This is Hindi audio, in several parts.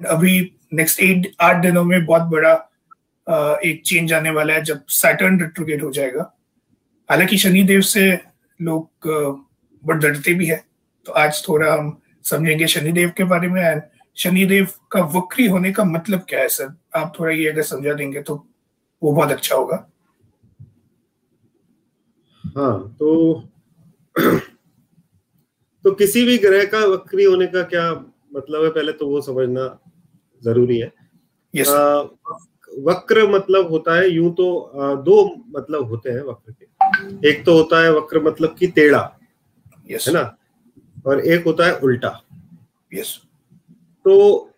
अभी नेक्स्ट एट आठ दिनों में बहुत बड़ा एक चेंज आने वाला है जब सैटर्न रिट्रोगेट हो जाएगा। हालाँकि शनिदेव से लोग बड़ डरते भी है। तो आज थोड़ा हम समझेंगे शनिदेव के बारे में एंड शनिदेव का वक्री होने का मतलब क्या है, सर? आप थोड़ा ये अगर समझा देंगे तो वो बहुत अच्छा होगा। हाँ तो तो किसी भी ग्रह का वक्री होने का क्या मतलब है? पहले तो वो समझना ज़रूरी है। Yes. वक्र मतलब होता है यूँ तो दो मतलब होते हैं वक्र के। एक तो होता है वक्र मतलब की टेढ़ा yes. है ना? और एक होता है उल्टा। Yes. तो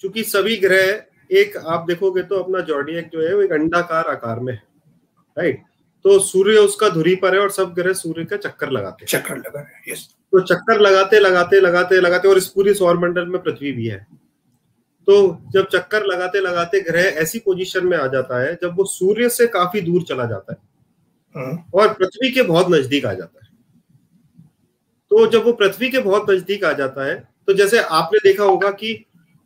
चूँकि सभी ग्रह एक आप देखोगे तो अपना जॉर्डियक जो है वो एक अंडाकार आकार में है राइट तो सूर्य उसका धुरी पर है और सब ग्रह सूर्य का चक्कर लगाते हैं। चक्कर लगा रहे यस तो चक्कर लगाते लगाते लगाते लगाते और इस पूरी सौर मंडल में पृथ्वी भी है। तो जब चक्कर लगाते लगाते ग्रह ऐसी पोजीशन में आ जाता है जब वो सूर्य से काफ़ी दूर चला जाता है हाँ। और पृथ्वी के बहुत नज़दीक आ जाता है। तो जब वो पृथ्वी के बहुत नज़दीक आ जाता है तो जैसे आपने देखा होगा कि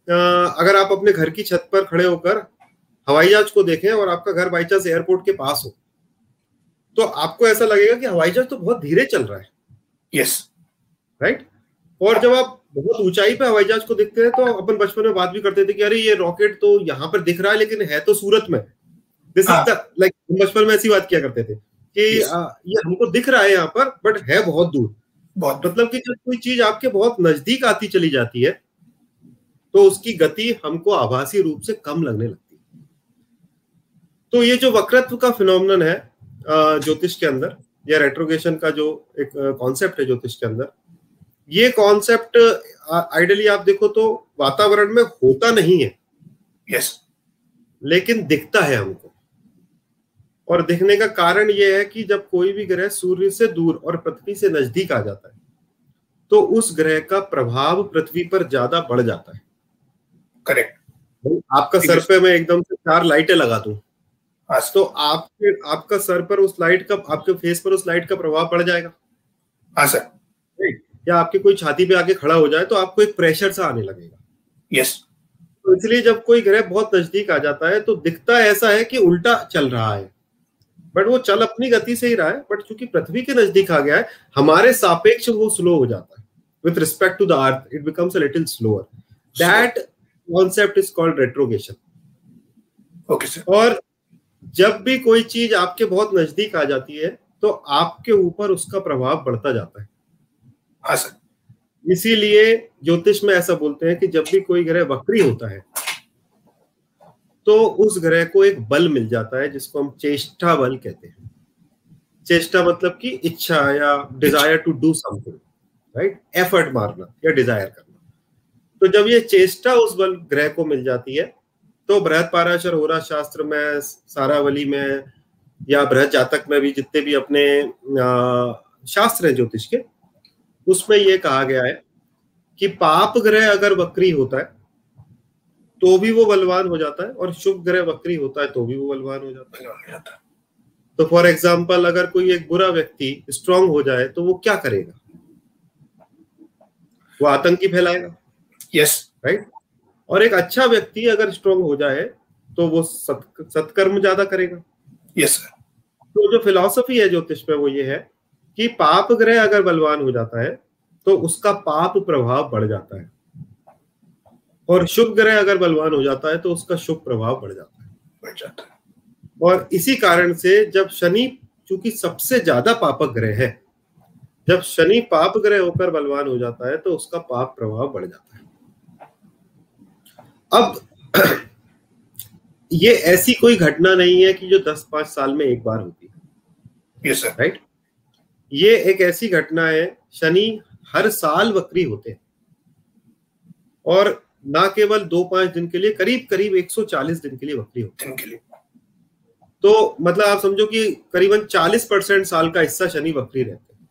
अगर आप अपने घर की छत पर खड़े होकर हवाई जहाज़ को देखें और आपका घर बाई चांस एयरपोर्ट के पास हो तो आपको ऐसा लगेगा कि हवाई जहाज़ तो बहुत धीरे चल रहा है। यस राइट और जब आप बहुत ऊंचाई पे हवाई जहाज़ को देखते हैं तो अपन बचपन में बात भी करते थे कि अरे ये रॉकेट तो यहाँ पर दिख रहा है लेकिन है तो सूरत में। दिस इज़ लाइक बचपन में ऐसी बात किया करते थे कि yes. आ, ये हमको दिख रहा है यहाँ पर बट है बहुत दूर। बहुत मतलब कि जब कोई चीज़ आपके बहुत नज़दीक आती चली जाती है तो उसकी गति हमको आभासी रूप से कम लगने लगती है। तो ये जो वक्रत्व का फिनोमिनन है ज्योतिष के अंदर या रेट्रोगेशन का जो एक कॉन्सेप्ट है ज्योतिष के अंदर ये कॉन्सेप्ट आइडली आप देखो तो वातावरण में होता नहीं है। Yes yes. लेकिन दिखता है हमको। और दिखने का कारण यह है कि जब कोई भी ग्रह सूर्य से दूर और पृथ्वी से नज़दीक आ जाता है तो उस ग्रह का प्रभाव पृथ्वी पर ज़्यादा बढ़ जाता है। करेक्ट आपका सर पे मैं एकदम से चार लाइटें लगा दूँ। हाँ तो आपके आपका सर पर उस लाइट का आपके फेस पर उस लाइट का प्रभाव पड़ जाएगा। हाँ सर। या आपकी कोई छाती पे आके खड़ा हो जाए तो आपको एक प्रेशर सा आने लगेगा। यस तो इसलिए जब कोई ग्रह बहुत नज़दीक आ जाता है तो दिखता ऐसा है कि उल्टा चल रहा है। बट वो चल अपनी गति से ही रहा है बट चूँकि पृथ्वी के नज़दीक आ गया है हमारे सापेक्ष वो स्लो हो जाता है। With respect to the earth it becomes a little slower that concept is called retrogression okay sir और जब भी कोई चीज़ आपके बहुत नज़दीक आ जाती है तो आपके ऊपर उसका प्रभाव बढ़ता जाता है। इसीलिए ज्योतिष में ऐसा बोलते हैं कि जब भी कोई ग्रह वक्री होता है तो उस ग्रह को एक बल मिल जाता है जिसको हम चेष्टा बल कहते हैं। चेष्टा मतलब कि इच्छा या desire to do something right effort मारना या डिज़ायर करना। तो जब ये चेष्टा उस बल ग्रह को मिल जाती है तो बृहद पाराशर होरा शास्त्र में, सारावली में या बृहद जातक में भी जितने भी अपने शास्त्र है ज्योतिष के उसमें यह कहा गया है कि पाप ग्रह अगर वक्री होता है तो भी वो बलवान हो जाता है और शुभ ग्रह वक्री होता है तो भी वो बलवान हो जाता है। तो फॉर एग्ज़ाम्पल अगर कोई एक बुरा व्यक्ति स्ट्रांग हो जाए तो वो क्या करेगा? वो आतंकी फैलाएगा। यस राइट और एक अच्छा व्यक्ति अगर स्ट्रांग हो जाए तो वो सत, सत्कर्म ज़्यादा करेगा। यस सर तो जो फिलॉसफी है ज्योतिष में वो ये है कि पाप ग्रह अगर बलवान हो जाता है तो उसका पाप प्रभाव बढ़ जाता है। और शुभ ग्रह अगर बलवान हो जाता है तो उसका शुभ प्रभाव बढ़ जाता है। बढ़ जाता है। और इसी कारण से जब शनि चूँकि सबसे ज़्यादा पापक ग्रह है जब शनि पाप ग्रह होकर बलवान हो जाता है तो उसका पाप प्रभाव बढ़ जाता है। अब ये ऐसी कोई घटना नहीं है कि जो दस पाँच साल में एक बार होती है। Yes, राइट ये एक ऐसी घटना है शनि हर साल वक्री होते हैं। और ना केवल दो पाँच दिन के लिए करीब करीब 140 दिन के लिए वक्री होते हैं। तो मतलब आप समझो कि करीबन 40 परसेंट साल का हिस्सा शनि वक्री रहते हैं।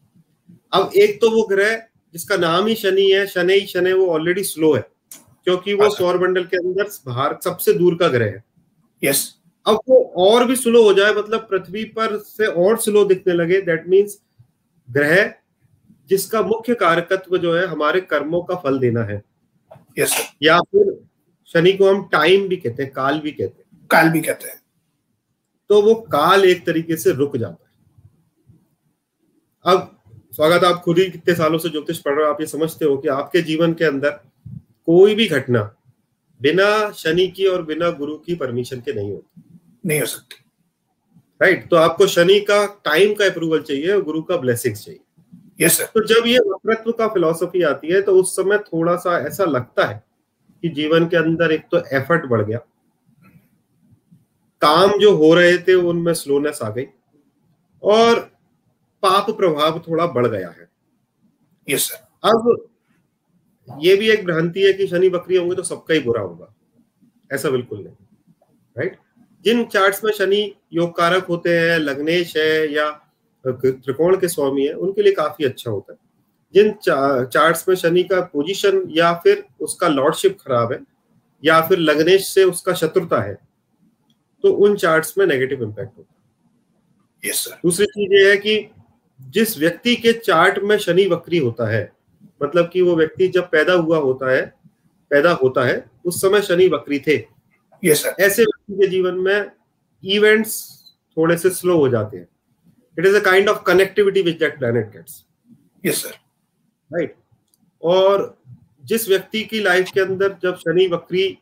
अब एक तो वो ग्रह जिसका नाम ही शनि है शनि ही शनि वो ऑलरेडी स्लो है क्योंकि वो अच्छा। सौर मंडल के अंदर बाहर सबसे दूर का ग्रह है। यस अब वो और भी स्लो हो जाए मतलब पृथ्वी पर से और स्लो दिखने लगे दैट मीन्स ग्रह जिसका मुख्य कारकत्व जो है हमारे कर्मों का फल देना है। यस सर या फिर शनि को हम टाइम भी कहते हैं काल भी कहते हैं। काल भी कहते हैं। तो वो काल एक तरीके से रुक जाता है। अब स्वागत आप खुद ही कितने सालों से ज्योतिष पढ़ रहे हो आप ये समझते हो कि आपके जीवन के अंदर कोई भी घटना बिना शनि की और बिना गुरु की परमिशन के नहीं होती। नहीं हो सकती। राइट तो आपको शनि का टाइम का अप्रूवल चाहिए और गुरु का ब्लेसिंग चाहिए। यस सर तो जब ये वक्रत्व का फिलोसफी आती है तो उस समय थोड़ा सा ऐसा लगता है कि जीवन के अंदर एक तो एफर्ट बढ़ गया। काम जो हो रहे थे उनमें स्लोनेस आ गई और पाप प्रभाव थोड़ा बढ़ गया है। यस सर अब ये भी एक भ्रांति है कि शनि बकरी होंगे तो सबका ही बुरा होगा। ऐसा बिल्कुल नहीं। राइट जिन चार्ट्स में शनि योग कारक होते हैं लग्नेश है या त्रिकोण के स्वामी है उनके लिए काफ़ी अच्छा होता है जिन चा, चार्ट्स में शनि का पोजीशन या फिर उसका लॉर्डशिप खराब है या फिर लग्नेश से उसका शत्रुता है तो उन चार्ट्स में नेगेटिव इम्पैक्ट होता है yes, sir. दूसरी चीज़ ये है कि जिस व्यक्ति के चार्ट में शनि वक्री होता है मतलब कि वो व्यक्ति जब पैदा हुआ होता है पैदा होता है उस समय शनि वक्री थे yes, sir. ऐसे के जीवन में इवेंट्स थोड़े से स्लो हो जाते हैं। It is a kind of connectivity which that planet gets yes sir right और जिस व्यक्ति की लाइफ के अंदर जब शनि वक्री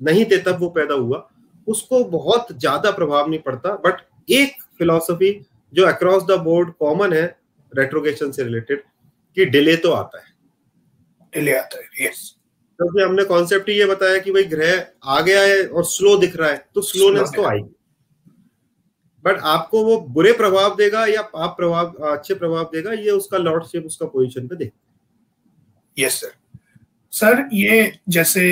नहीं थे तब वो पैदा हुआ। उसको बहुत ज़्यादा प्रभाव नहीं पड़ता। बट एक फिलॉसफी जो अक्रॉस द बोर्ड कॉमन है रेट्रोगेशन से रिलेटेड कि डिले तो आता है। डिले आता है यस क्योंकि तो हमने कॉन्सेप्ट ये बताया कि भाई ग्रह आ गया है और स्लो दिख रहा है तो स्लोनेस तो आएगी। बट आपको वो बुरे प्रभाव देगा या पाप प्रभाव अच्छे प्रभाव देगा ये उसका लॉर्डशिप उसका पोजीशन पे देखते यस सर सर ये जैसे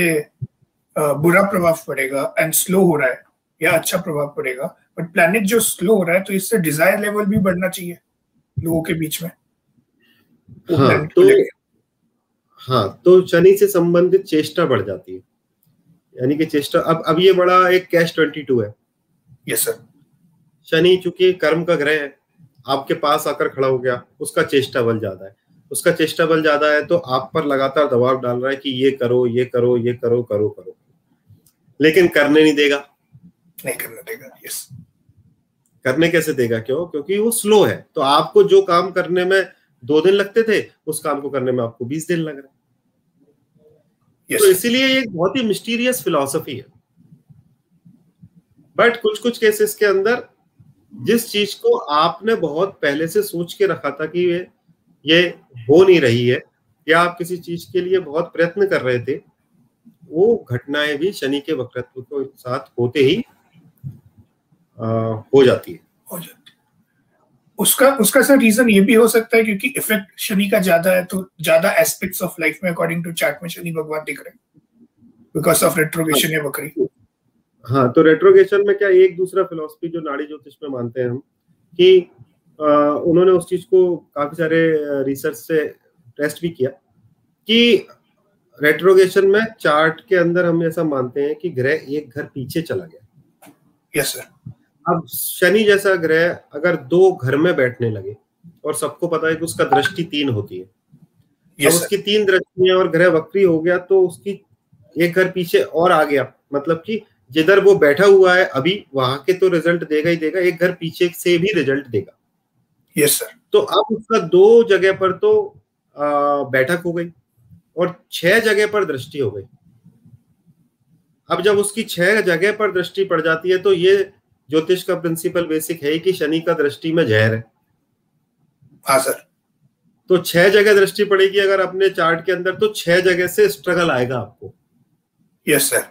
बुरा प्रभाव पड़ेगा एंड स्लो हो रहा है या अच्छा प्रभाव पड़ेगा बट प्लैनेट जो स्लो हो रहा है तो इससे डिज़ायर लेवल भी बढ़ना चाहिए लोगों के बीच में। हाँ तो हाँ तो शनि से संबंधित चेष्टा बढ़ जाती है। यानी कि चेष्टा अब अब ये बड़ा एक कैश ट्वेंटी टू है। यस सर शनि चूँकि कर्म का ग्रह है आपके पास आकर खड़ा हो गया उसका चेष्टा बल ज़्यादा है। उसका चेष्टा बल ज़्यादा है तो आप पर लगातार दबाव डाल रहा है कि ये करो ये करो ये करो करो करो। लेकिन करने नहीं देगा। नहीं करने देगा यस करने कैसे देगा? क्यों? क्योंकि वो स्लो है। तो आपको जो काम करने में दो दिन लगते थे उस काम को करने में आपको बीस दिन लग रहा yes. तो इसीलिए ये बहुत ही मिस्टीरियस फिलॉसफी है। बट कुछ कुछ केसेस के अंदर जिस चीज़ को आपने बहुत पहले से सोच के रखा था कि ये ये हो नहीं रही है या आप किसी चीज़ के लिए बहुत प्रयत्न कर रहे थे वो घटनाएँ भी शनि के वक्रत्व के साथ होते ही आ, हो जाती है। हो जाती उसका उसका सर रीजन ये भी हो सकता है क्योंकि इफ़ेक्ट शनि का ज़्यादा है तो ज़्यादा एस्पेक्ट्स ऑफ़ लाइफ में अकॉर्डिंग टू चार्ट में शनि भगवान दिख रहे हैं बिकॉज़ ऑफ़ रेट्रोगेशन या बकरी। हाँ तो रेट्रोगेशन में क्या एक दूसरा फिलोसफी जो नाड़ी ज्योतिष में मानते हैं हम कि आ, उन्होंने उस चीज़ को काफ़ी सारे रिसर्च से टेस्ट भी किया कि रेट्रोगेशन में चार्ट के अंदर हम ऐसा मानते हैं कि ग्रह एक घर पीछे चला गया। यस सर अब शनि जैसा ग्रह अगर दो घर में बैठने लगे और सबको पता है कि उसका दृष्टि तीन होती है। Yes, उसकी तीन दृष्टियाँ और ग्रह वक्री हो गया तो उसकी एक घर पीछे और आ गया मतलब कि जिधर वो बैठा हुआ है अभी वहाँ के तो रिज़ल्ट देगा ही देगा एक घर पीछे से भी रिज़ल्ट देगा। यस सर तो अब उसका दो जगह पर तो बैठक हो गई और छह जगह पर दृष्टि हो गई। अब जब उसकी छह जगह पर दृष्टि पड़ जाती है तो ये ज्योतिष का प्रिंसिपल बेसिक है कि शनि का दृष्टि में जहर है। हाँ सर तो छह जगह दृष्टि पड़ेगी अगर अपने चार्ट के अंदर तो छह जगह से स्ट्रगल आएगा आपको। यस सर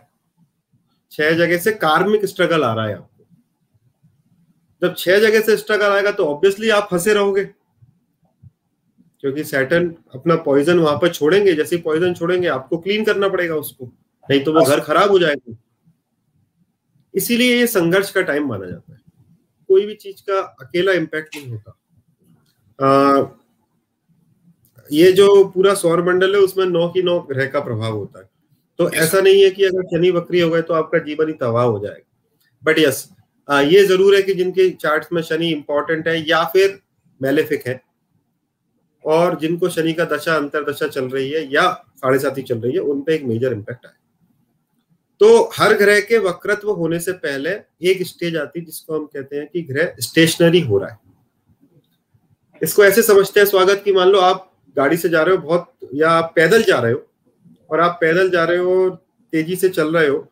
छह जगह से कार्मिक स्ट्रगल आ रहा है आपको। जब छह जगह से स्ट्रगल आएगा तो ऑब्वियसली आप फंसे रहोगे। क्योंकि सैटन अपना पॉइजन वहाँ पर छोड़ेंगे जैसे पॉइजन छोड़ेंगे आपको क्लीन करना पड़ेगा उसको। नहीं तो वो घर खराब हो जाएगा। इसीलिए ये संघर्ष का टाइम माना जाता है। कोई भी चीज़ का अकेला इम्पैक्ट नहीं होता। आ, ये जो पूरा सौर मंडल है उसमें नौ की नौ ग्रह का प्रभाव होता है। तो ऐसा नहीं है कि अगर शनि वक्री हो गए तो आपका जीवन ही तबाह हो जाएगा। बट यस ये ज़रूर है कि जिनके चार्ट में शनि इंपॉर्टेंट है या फिर मेलेफिक है और जिनको शनि का दशा अंतर दशा चल रही है या साढ़े सात ही चल रही है उन पे एक मेजर इम्पैक्ट आए तो हर ग्रह के वक्रत्व होने से पहले एक स्टेज आती है जिसको हम कहते हैं कि ग्रह स्टेशनरी हो रहा है। इसको ऐसे समझते हैं स्वागत की मान लो आप गाड़ी से जा रहे हो बहुत या आप पैदल जा रहे हो और आप पैदल जा रहे हो तेज़ी से चल रहे हो।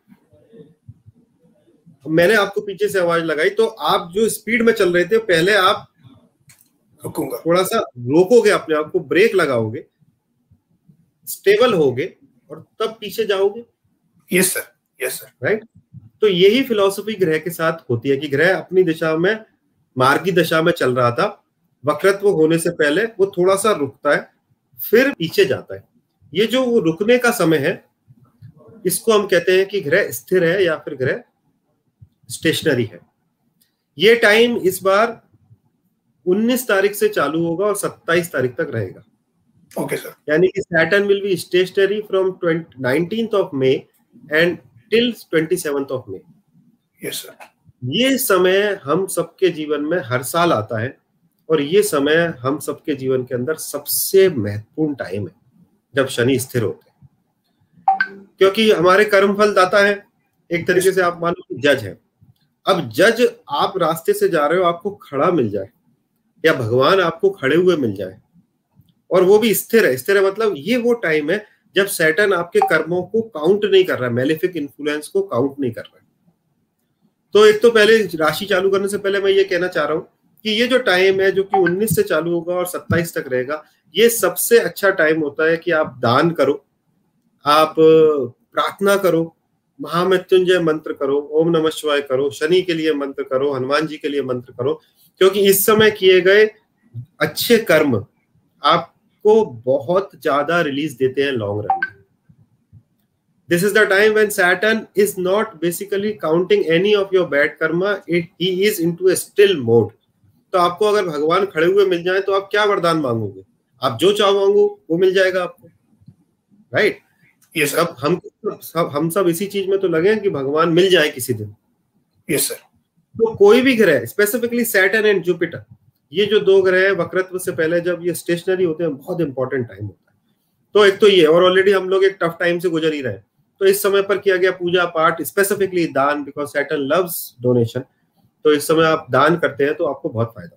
मैंने आपको पीछे से आवाज़ लगाई तो आप जो स्पीड में चल रहे थे पहले आप रुकूँगा। थोड़ा सा रोकोगे अपने आप को ब्रेक लगाओगे स्टेबल होगे और तब पीछे जाओगे। Yes sir yes sir right तो यही फिलोसफी ग्रह के साथ होती है कि ग्रह अपनी दिशा में मार्गी दशा में चल रहा था। वक्रत्व होने से पहले वो थोड़ा सा रुकता है फिर पीछे जाता है। ये जो वो रुकने का समय है इसको हम कहते हैं कि ग्रह स्थिर है या फिर ग्रह स्टेशनरी है। ये टाइम इस बार 19 तारीख से चालू होगा और 27 तारीख तक रहेगा। ओके सर यानी कि Saturn will be stationary from nineteen of May and till twenty of May yes sir ये समय हम सबके जीवन में हर साल आता है और ये समय हम सबके जीवन के अंदर सबसे महत्वपूर्ण टाइम है जब शनि स्थिर होते हैं। क्योंकि हमारे कर्म फल दाता है एक तरीके से आप मान लो जज है। अब जज आप रास्ते से जा रहे हो आपको खड़ा मिल जाए या भगवान आपको खड़े हुए मिल जाए और वो भी स्थिर है। स्थिर है मतलब ये वो टाइम है जब सैटन आपके कर्मों को काउंट नहीं कर रहा है मेलिफिक इन्फ्लुएंस को काउंट नहीं कर रहा। तो एक तो पहले राशि चालू करने से पहले मैं ये कहना चाह रहा हूँ कि ये जो टाइम है, जो कि 19 से चालू होगा और 27 तक रहेगा, ये सबसे अच्छा टाइम होता है कि आप दान करो, आप प्रार्थना करो, महामृत्युंजय मंत्र करो, ओम नमः शिवाय करो, शनि के लिए मंत्र करो, हनुमान जी के लिए मंत्र करो, क्योंकि इस समय किए गए अच्छे कर्म आपको बहुत ज़्यादा रिलीज़ देते हैं लॉन्ग रन में। This is the time when saturn is not basically counting any of your bad karma it he is into a still mode तो आपको अगर भगवान खड़े हुए मिल जाए तो आप क्या वरदान मांगोगे? आप जो चाहो मांगो वो मिल जाएगा आपको। Right right? ये सब हम सब हम सब इसी चीज़ में तो लगे कि भगवान मिल जाए किसी दिन। यस सर तो कोई भी ग्रह स्पेसिफिकली सैटर्न एंड जुपिटर ये जो दो ग्रह है, वक्रत्व से पहले जब ये स्टेशनरी होते हैं, बहुत इंपॉर्टेंट टाइम होता है। तो एक तो ये, और ऑलरेडी हम लोग एक टफ टाइम से गुजर ही रहे तो इस समय पर किया गया पूजा पाठ स्पेसिफिकली दान बिकॉज़ सैटन लव्स डोनेशन तो इस समय आप दान करते हैं तो आपको बहुत फ़ायदा